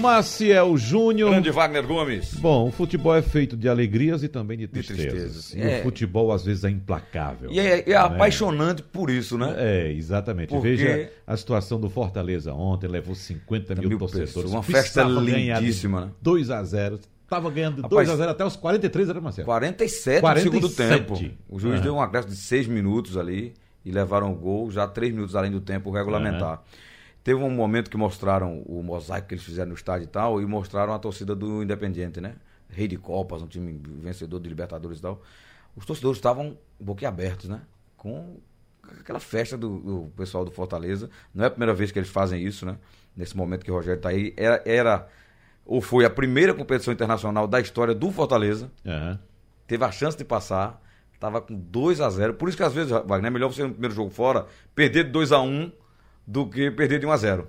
Maciel Júnior. Grande Wagner Gomes. Bom, o futebol é feito de alegrias e também de De tristezas. tristezas. E É. o futebol às vezes é implacável. E é, é apaixonante por isso, né? É, exatamente. Porque- Veja a situação do Fortaleza ontem, levou 50 mil, Mil torcedores. pessoas, uma festa lindíssima, né? 2 a 0 Tava ganhando Rapaz, 2 a 0 até os 43, era Marcelo? 47, 47. no segundo tempo. O juiz Aham. deu um acréscimo de 6 minutos ali e levaram o gol, já 3 minutos além do tempo regulamentar. Teve um momento que mostraram o mosaico que eles fizeram no estádio e tal, e mostraram a torcida do Independiente, né? Rei de Copas, um time vencedor de Libertadores e tal. Os torcedores estavam boquiabertos, né? Com aquela festa do, do pessoal do Fortaleza. Não é a primeira vez que eles fazem isso, né? Nesse momento que o Rogério está aí. Era, era, ou foi a primeira competição internacional da história do Fortaleza Aham. teve a chance de passar, tava com 2 a 0 Por isso que às vezes, Wagner, é melhor você no primeiro jogo fora perder de 2 a 1 do que perder de 1 a 0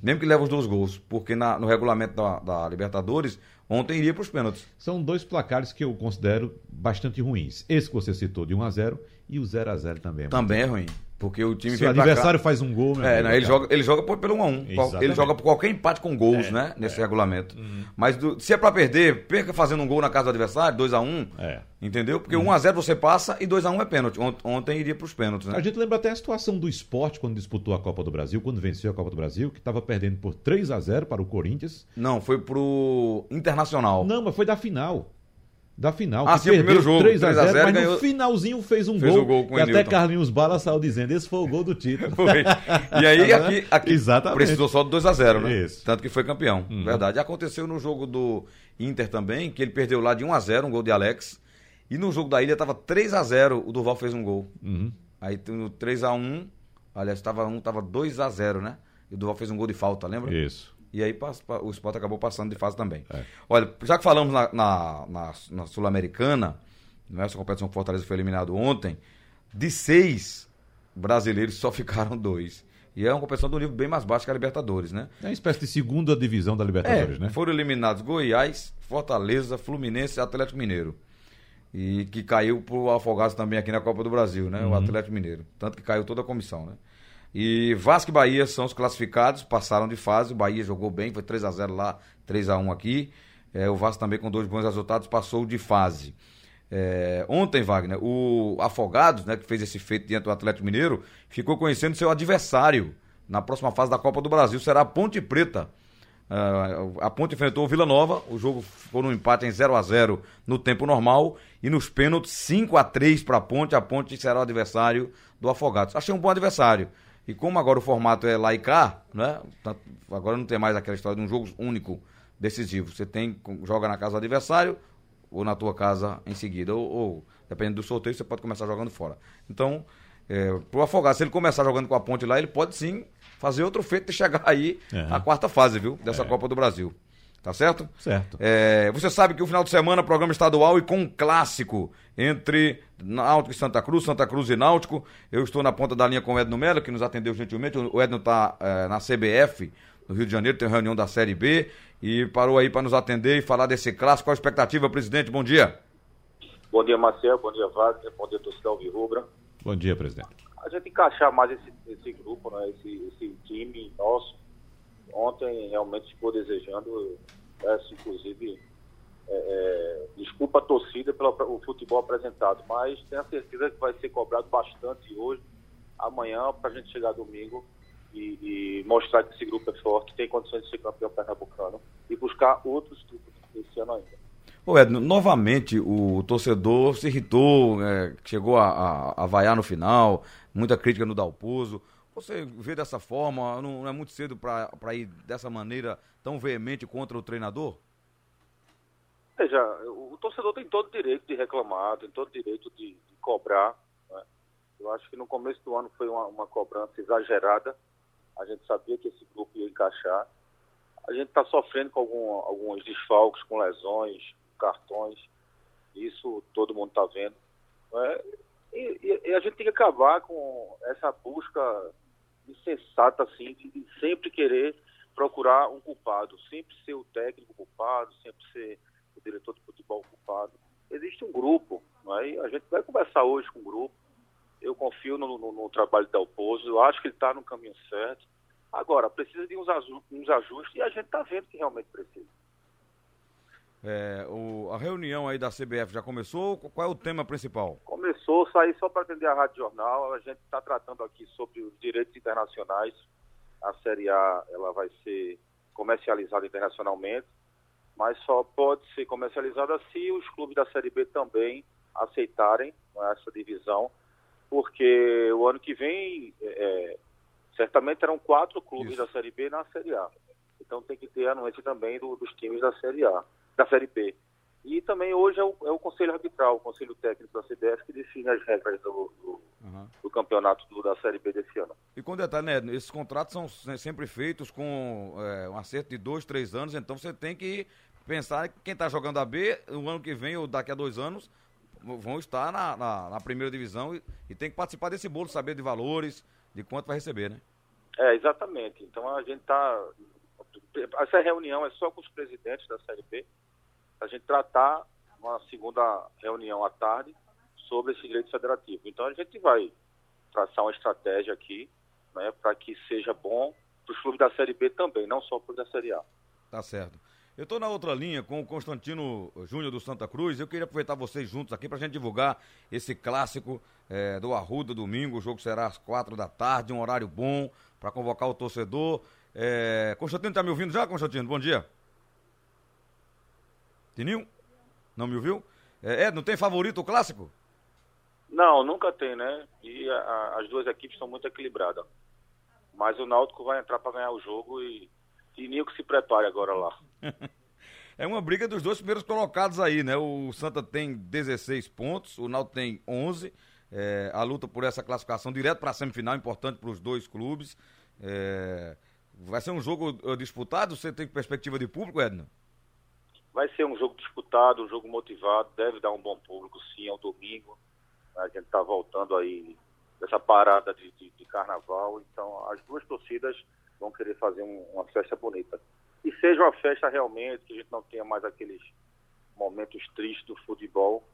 Mesmo que leve os dois gols, porque na- no regulamento da, da Libertadores, ontem iria para os pênaltis. São dois placares que eu considero bastante ruins. Esse que você citou de 1 a 0 e o 0 a 0 também. Também é ruim, porque o time Se o pra cá- adversário faz um gol, meu É, amigo, não, ele, cara. joga, ele joga por- pelo 1 a 1 Exatamente. Ele joga por qualquer empate com gols, né? Nesse regulamento. Mas do- se é pra perder, perca fazendo um gol na casa do adversário, 2 a 1 É. Entendeu? Porque 1 a 0 você passa e 2 a 1 é pênalti. Ont- Ontem iria pros pênaltis, né? A gente lembra até a situação do esporte quando disputou a Copa do Brasil, quando venceu a Copa do Brasil, que estava perdendo por 3 a 0 para o Corinthians. Não, foi pro Internacional. Não, mas foi da final. Da final. Ah, que sim, o primeiro jogo, 3 a 0 3 a 0, mas ganhou- no finalzinho fez um Fez gol. o gol com e até. Carlinhos Bala saiu dizendo: esse foi o gol do título. Foi. E aí aqui, aqui Exatamente. precisou só de 2 a 0 né? Isso. Tanto que foi campeão. Verdade. Aconteceu no jogo do Inter também, que ele perdeu lá de 1 a 0 um gol de Alex. E no jogo da Ilha tava 3 a 0 o Durval fez um gol. Uhum. Aí no 3 a 1 aliás, tava 1, tava 2 a 0 né? E o Durval fez um gol de falta, lembra? Isso. E aí o Sport acabou passando de fase também. É. Olha, já que falamos na, na, na- na Sul-Americana, nessa competição que o Fortaleza foi eliminado ontem, de seis brasileiros só ficaram dois. E é uma competição do nível bem mais baixo que a Libertadores, né? É uma espécie de segunda divisão da Libertadores, É, né? Foram eliminados Goiás, Fortaleza, Fluminense e Atlético Mineiro. E que caiu pro Afogados também aqui na Copa do Brasil, né? O Atlético Mineiro. Tanto que caiu toda a comissão, né? E Vasco e Bahia são os classificados, passaram de fase. O Bahia jogou bem, foi 3 a 0 lá, 3 a 1 aqui. É, o Vasco também com dois bons resultados passou de fase. É, ontem, Wagner, o Afogados, né, que fez esse feito diante do Atlético Mineiro, ficou conhecendo seu adversário na próxima fase da Copa do Brasil. Será a Ponte Preta. Ah, a Ponte enfrentou o Vila Nova, o jogo ficou no empate em 0 a 0 no tempo normal e nos pênaltis 5 a 3 para a Ponte. A Ponte será o adversário do Afogados. Achei um bom adversário. E como agora o formato é lá e cá, né? tanto- Agora não tem mais aquela história de um jogo único decisivo. Você tem joga na casa do adversário ou na tua casa em seguida, ou, ou, dependendo do sorteio, você pode começar jogando fora. Então, é, pro Afogados, se ele começar jogando com a Ponte lá, ele pode sim fazer outro feito de chegar aí Uhum. à quarta fase, viu? Dessa Copa do Brasil. Tá certo? Certo. É, você sabe que o final de semana, programa estadual e com um clássico entre Náutico e Santa Cruz, Santa Cruz e Náutico. Eu estou na ponta da linha com o Edno Mello, que nos atendeu gentilmente. O Edno está na CBF, no Rio de Janeiro, tem reunião da Série B e parou aí para nos atender e falar desse clássico. Qual a expectativa, presidente? Bom dia. Bom dia, Marcel. Bom dia, Wagner. Bom dia, torcida Alvirrubra. Bom dia, presidente. A gente encaixar mais esse, esse grupo, né? esse, esse time nosso. Ontem realmente ficou desejando, peço inclusive é, é, desculpa a torcida pelo futebol apresentado, mas tenho a certeza que vai ser cobrado bastante hoje, amanhã, para a gente chegar domingo e, e mostrar que esse grupo é forte, tem condições de ser campeão pernambucano e buscar outros títulos esse ano ainda. Ô Edno, novamente o torcedor se irritou, é, chegou a, a, a vaiar no final, muita crítica no Dalpozo. Você vê dessa forma, não, é muito cedo para ir dessa maneira tão veemente contra o treinador? Veja, o torcedor tem todo o direito de reclamar, tem todo o direito de, de cobrar. né? Eu acho que no começo do ano foi uma, uma cobrança exagerada. A gente sabia que esse grupo ia encaixar. A gente está sofrendo com algum, alguns desfalques, com lesões, cartões. Isso todo mundo está vendo. né? E, e- e a gente tem que acabar com essa busca insensata assim, de, sempre querer procurar um culpado, sempre ser o técnico culpado, sempre ser o diretor de futebol culpado. Existe um grupo, é? E a gente vai conversar hoje com o grupo. Eu confio no, no- no trabalho da Dalpozo, eu acho que ele está no caminho certo. Agora, precisa de uns, uns ajustes e a gente está vendo que realmente precisa. É, o, a reunião aí da CBF já começou? Qual é o tema principal? Começou, saí só para atender a Rádio Jornal. A gente está tratando aqui sobre os direitos internacionais. A Série A ela vai ser comercializada internacionalmente, mas só pode ser comercializada se os clubes da Série B também aceitarem essa divisão, porque o ano que vem, é, certamente terão quatro clubes Isso. da Série B na Série A. Então tem que ter anuência também do, dos times da Série A da Série B. E também hoje é o, é o Conselho Arbitral, o Conselho Técnico da CBF, que define as regras do, do, uhum. do campeonato do, da Série B desse ano. E com detalhe, né, esses contratos são sempre feitos com é, um acerto de dois, três anos, então você tem que pensar que quem está jogando a B, o ano que vem ou daqui a dois anos, vão estar na, na, na primeira divisão e, e, tem que participar desse bolo, saber de valores, de quanto vai receber, né? É, exatamente. Então a gente está. Essa reunião é só com os presidentes da Série B a gente tratar uma segunda reunião à tarde sobre esse direito federativo. Então a gente vai traçar uma estratégia aqui né, para que seja bom para os clubes da Série B também, não só para os da Série A. Tá certo. Eu estou na outra linha com o Constantino Júnior do Santa Cruz. Eu queria aproveitar vocês juntos aqui para a gente divulgar esse clássico é, do Arruda domingo. O jogo será às quatro da tarde, um horário bom para convocar o torcedor. É... Constantino, está me ouvindo já, Constantino? Bom dia. Tininho? Não me ouviu? É, é, não tem favorito o clássico? Não, nunca tem, né? E a, a, as duas equipes são muito equilibradas. Mas o Náutico vai entrar para ganhar o jogo e Tininho que se prepare agora lá. é uma briga dos dois primeiros colocados aí, né? O Santa tem 16 pontos, o Náutico tem 11. É, a luta por essa classificação direto para a semifinal, importante para os dois clubes. É, vai ser um jogo uh, disputado? Você tem perspectiva de público, Edno? Vai ser um jogo disputado, um jogo motivado, deve dar um bom público, sim, é um domingo. A gente está voltando aí dessa parada de, de, de, carnaval, então as duas torcidas vão querer fazer um, uma festa bonita. E seja uma festa realmente, que a gente não tenha mais aqueles momentos tristes do futebol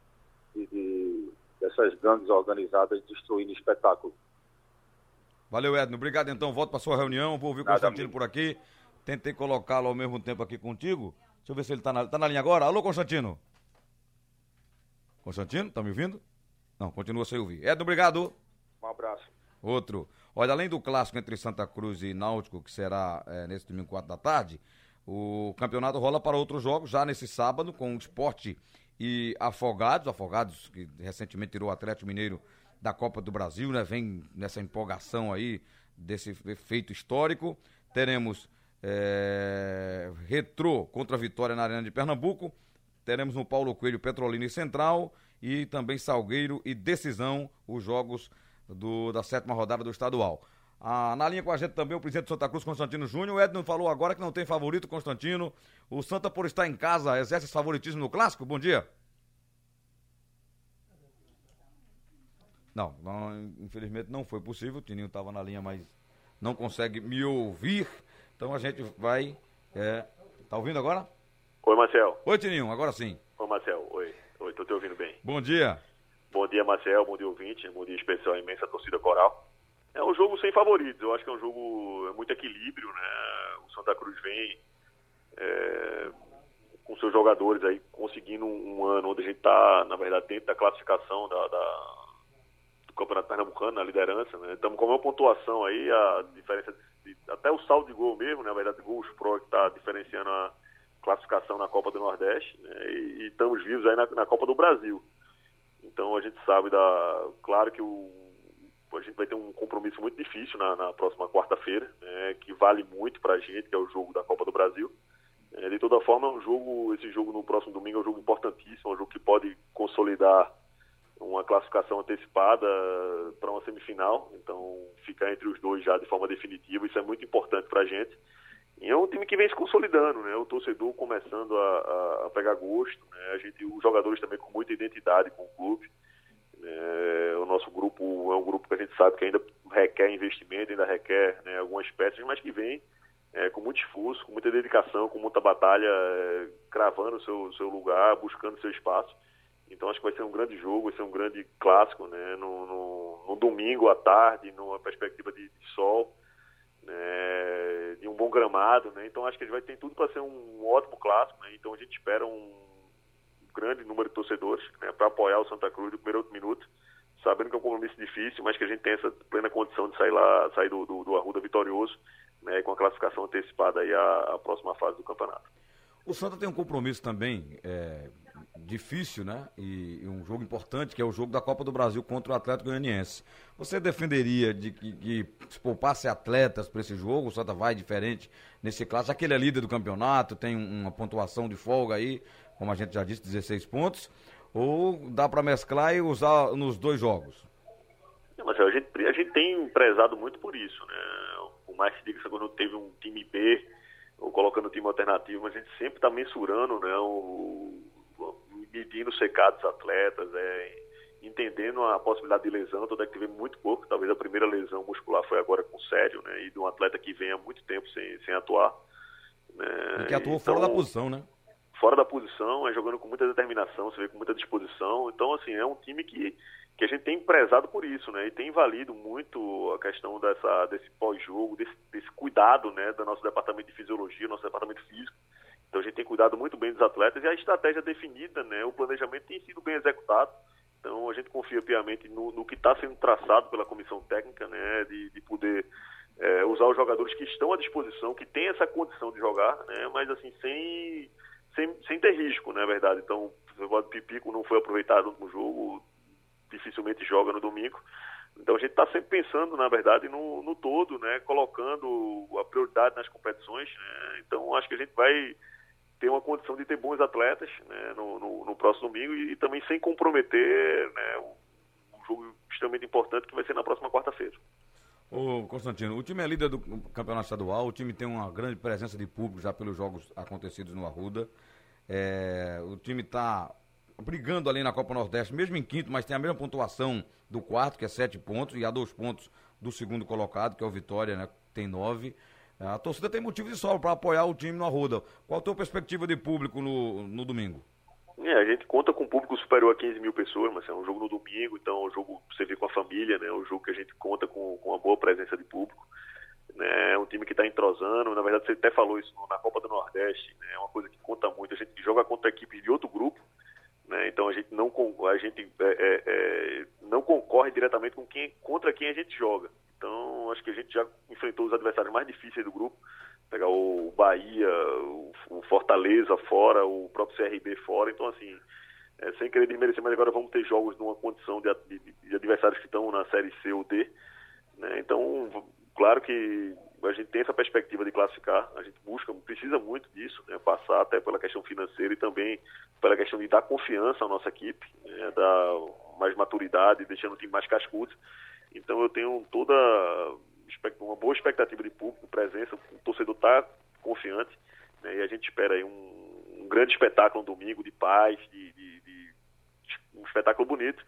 e de, dessas gangues organizadas destruindo espetáculo. Valeu, Edno. Obrigado, então. Volto para sua reunião. Vou ouvir o Constantino por aqui. Tentei colocá-lo ao mesmo tempo aqui contigo. Deixa eu ver se ele está na, tá na linha agora. Alô, Constantino? Constantino, tá me ouvindo? Não, continua sem ouvir. Edno, obrigado. Um abraço. Outro. Olha, além do clássico entre Santa Cruz e Náutico, que será é, nesse domingo, 4 da tarde, o campeonato rola para outros jogos, já nesse sábado, com o esporte e Afogados. Afogados, que recentemente tirou o Atlético Mineiro da Copa do Brasil, né? Vem nessa empolgação aí desse feito histórico. Teremos é, Retrô contra a Vitória na Arena de Pernambuco. Teremos no Paulo Coelho Petrolina e Central e também Salgueiro e Decisão, os jogos do, da sétima rodada do estadual. Ah, na linha com a gente também o presidente do Santa Cruz, Constantino Júnior. O Edno falou agora que não tem favorito, Constantino. O Santa, por estar em casa, exerce favoritismo no clássico? Bom dia. Não, não infelizmente não foi possível. O Tininho estava na linha, mas não consegue me ouvir. Então a gente vai. É... Tá ouvindo agora? Oi, Marcel. Oi, Tininho, agora sim. Oi, Marcel. Oi. Oi, tô te ouvindo bem. Bom dia. Bom dia, Marcel. Bom dia, ouvinte. Bom dia especial, imensa torcida coral. É um jogo sem favoritos. Eu acho que é um jogo é muito equilíbrio, né? O Santa Cruz vem é, com seus jogadores aí conseguindo um, ano onde a gente está, na verdade, dentro da classificação da, da, do Campeonato Pernambucano, na liderança, né? Estamos com uma pontuação aí, a diferença de até o saldo de gol mesmo, né? na verdade, gols pro que está diferenciando a classificação na Copa do Nordeste, né? e, e, estamos vivos aí na, na, Copa do Brasil. Então a gente sabe da. Claro que o, a gente vai ter um compromisso muito difícil na, na próxima quarta-feira, né? que vale muito para a gente, que é o jogo da Copa do Brasil. É, de toda forma, é um jogo, esse jogo no próximo domingo é um jogo importantíssimo, é um jogo que pode consolidar uma classificação antecipada para uma semifinal, então ficar entre os dois já de forma definitiva, isso é muito importante para a gente. E é um time que vem se consolidando, né? O torcedor começando a, a, pegar gosto, né? A gente, os jogadores também com muita identidade com o clube. É, o nosso grupo é um grupo que a gente sabe que ainda requer investimento, ainda requer né, algumas peças, mas que vem é, com muito esforço, com muita dedicação, com muita batalha, é, cravando o seu, seu lugar, buscando seu espaço. Então acho que vai ser um grande jogo, vai ser um grande clássico, né? No, no, no domingo à tarde, numa perspectiva de, de, sol. né, de um bom gramado, né? Então acho que ele vai ter tudo para ser um ótimo clássico, né? Então a gente espera um grande número de torcedores né, para apoiar o Santa Cruz do primeiro minuto, sabendo que é um compromisso difícil, mas que a gente tem essa plena condição de sair lá, sair do, do, do Arruda vitorioso, né, com a classificação antecipada aí à, à próxima fase do campeonato. O Santa tem um compromisso também é, difícil, né? E, e, um jogo importante, que é o jogo da Copa do Brasil contra o Atlético Goianiense. Você defenderia de que, que se poupasse atletas para esse jogo? O Santa vai diferente nesse clássico. Aquele é líder do campeonato, tem uma pontuação de folga aí, como a gente já disse, 16 pontos. Ou dá para mesclar e usar nos dois jogos? Mas a gente, a gente tem prezado muito por isso, né? Por mais que diga que quando teve um time B ou colocando time alternativo, mas a gente sempre está mensurando, né, o, medindo o secado dos atletas, é, entendendo a possibilidade de lesão, é que teve muito pouco, talvez a primeira lesão muscular foi agora com sério, né, e de um atleta que vem há muito tempo sem, sem atuar. Né, e que atuou então, fora da posição, né? Fora da posição, é jogando com muita determinação, você vê com muita disposição, então assim, é um time que que a gente tem prezado por isso, né? E tem valido muito a questão dessa, desse pós-jogo, desse, desse, cuidado, né, do nosso departamento de fisiologia, nosso departamento físico. Então a gente tem cuidado muito bem dos atletas e a estratégia definida, né? O planejamento tem sido bem executado. Então a gente confia piamente no, no que está sendo traçado pela comissão técnica, né? De, de poder é, usar os jogadores que estão à disposição, que têm essa condição de jogar, né? Mas assim sem sem, sem ter risco, na é verdade. Então o Pipico não foi aproveitado no jogo, dificilmente joga no domingo. Então a gente está sempre pensando, na verdade, no, no, todo, né, colocando a prioridade nas competições. Né? Então acho que a gente vai ter uma condição de ter bons atletas né, no, no, no, próximo domingo e, e, também sem comprometer né, um, jogo extremamente importante que vai ser na próxima quarta-feira. Ô, Constantino, o time é líder do campeonato estadual, o time tem uma grande presença de público já pelos jogos acontecidos no Arruda. É, o time está brigando ali na Copa Nordeste, mesmo em quinto, mas tem a mesma pontuação do quarto, que é sete pontos, e a dois pontos do segundo colocado, que é o Vitória, né? Tem nove. A torcida tem motivo de sobra para apoiar o time no Arruda. Qual a tua perspectiva de público no, no domingo? É, a gente conta com um público superior a 15 mil pessoas, mas é um jogo no domingo, então é um jogo você vê com a família, né? É um jogo que a gente conta com, com uma boa presença de público. Né? É um time que está entrosando, na verdade você até falou isso na Copa do Nordeste, né? é uma coisa que conta muito. A gente joga contra equipes de outro grupo, né? Então a gente não a gente é, é, é, não concorre diretamente com quem contra quem a gente joga. Então acho que a gente já enfrentou os adversários mais difíceis do grupo, pegar o Bahia, o, Fortaleza fora, o próprio CRB fora. Então assim é, sem querer desmerecer, mas agora vamos ter jogos numa condição de, de, de adversários que estão na série C ou D. Né? Então claro que a gente tem essa perspectiva de classificar, a gente busca, precisa muito disso, né, passar até pela questão financeira e também pela questão de dar confiança à nossa equipe, né, dar mais maturidade, deixando o time mais cascudo. Então eu tenho toda uma boa expectativa de público, presença, o torcedor está confiante né, e a gente espera aí um, um, grande espetáculo no domingo de paz, de, de, de um espetáculo bonito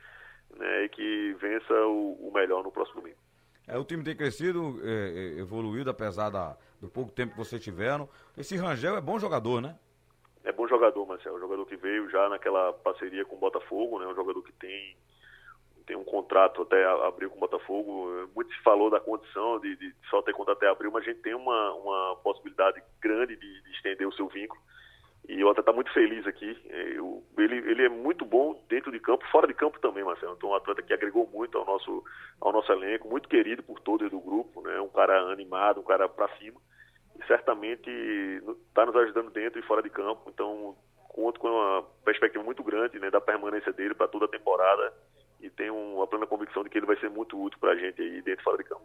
né, e que vença o, o melhor no próximo domingo. É, o time tem crescido, é, é, evoluído, apesar da, do pouco tempo que vocês tiveram. Esse Rangel é bom jogador, né? É bom jogador, Marcelo. É um jogador que veio já naquela parceria com o Botafogo, né? Um jogador que tem, tem um contrato até abril com o Botafogo. Muito se falou da condição de, de só ter contrato até abril, mas a gente tem uma, uma possibilidade grande de, de estender o seu vínculo. E o Atleta está muito feliz aqui. É, ele, ele é muito bom dentro de campo, fora de campo também, Marcelo. Então, um atleta que agregou muito ao nosso, ao nosso elenco, muito querido por todos do grupo, né? Um cara animado, um cara para cima. E certamente está nos ajudando dentro e fora de campo. Então, conto com uma perspectiva muito grande né, da permanência dele para toda a temporada e tenho uma plena convicção de que ele vai ser muito útil para a gente aí dentro e fora de campo.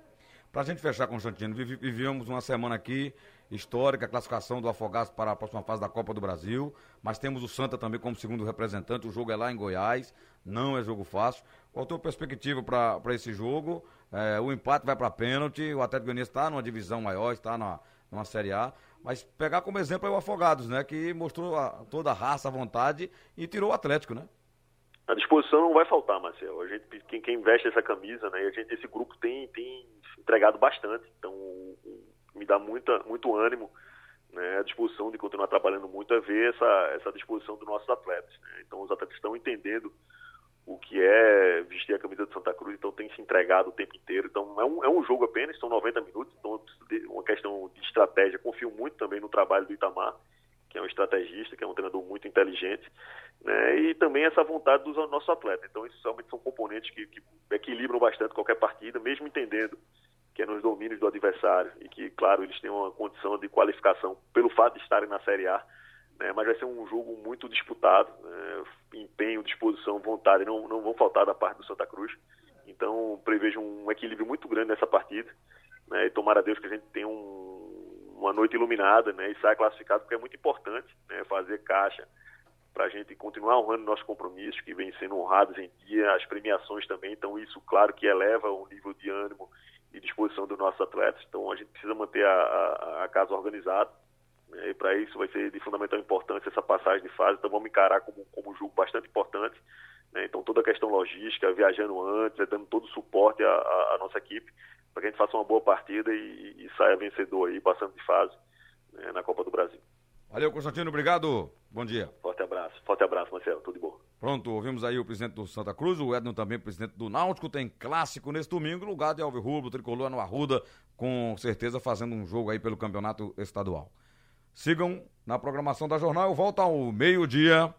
Para a gente fechar, Constantino, vivíamos uma semana aqui histórica, a classificação do Afogados para a próxima fase da Copa do Brasil, mas temos o Santa também como segundo representante, o jogo é lá em Goiás, não é jogo fácil. Qual a tua perspectiva para esse jogo? É, o empate vai para pênalti, o Atlético Goianiense está numa divisão maior, está na, numa Série A, mas pegar como exemplo é o Afogados, né, que mostrou a, toda a raça, a vontade e tirou o Atlético, né? A disposição não vai faltar, Marcelo. A gente, quem, quem veste essa camisa, né? Gente, esse grupo tem, tem entregado bastante, então me dá muita, muito ânimo, né? A disposição de continuar trabalhando muito é ver essa, essa disposição dos nossos atletas. Né? Então os atletas estão entendendo o que é vestir a camisa do Santa Cruz, então tem se entregado o tempo inteiro. Então é um, é um jogo apenas, são 90 minutos, então uma questão de estratégia. Confio muito também no trabalho do Itamar, que é um estrategista, que é um treinador muito inteligente, né? e também essa vontade dos nossos atletas. Então, isso realmente são componentes que, que equilibram bastante qualquer partida, mesmo entendendo que é nos domínios do adversário e que, claro, eles têm uma condição de qualificação pelo fato de estarem na Série A, né? mas vai ser um jogo muito disputado, né? empenho, disposição, vontade não, não vão faltar da parte do Santa Cruz. Então, prevejo um equilíbrio muito grande nessa partida né? e tomara a Deus que a gente tenha um, uma noite iluminada né? e saia classificado, porque é muito importante né? fazer caixa para a gente continuar honrando nossos compromissos, que vêm sendo honrados em dia, as premiações também, então isso, claro, que eleva o nível de ânimo e disposição dos nossos atletas. Então a gente precisa manter a, a, a casa organizada. Né? E para isso vai ser de fundamental importância essa passagem de fase. Então vamos encarar como, como um jogo bastante importante. Né? Então toda a questão logística, viajando antes, dando todo o suporte à nossa equipe, para que a gente faça uma boa partida e, e saia vencedor aí, passando de fase né? na Copa do Brasil. Valeu, Constantino. Obrigado. Bom dia. Forte abraço. Forte abraço, Marcelo. Tudo de bom. Pronto, ouvimos aí o presidente do Santa Cruz, o Edno também, presidente do Náutico, tem clássico nesse domingo, lugar de Alves Rubro, Tricolor no Arruda, com certeza fazendo um jogo aí pelo campeonato estadual. Sigam na programação da jornal, volta ao meio-dia.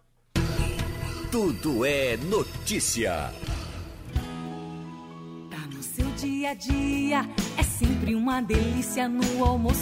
Tudo é notícia. Dia a dia, é sempre uma delícia no almoço.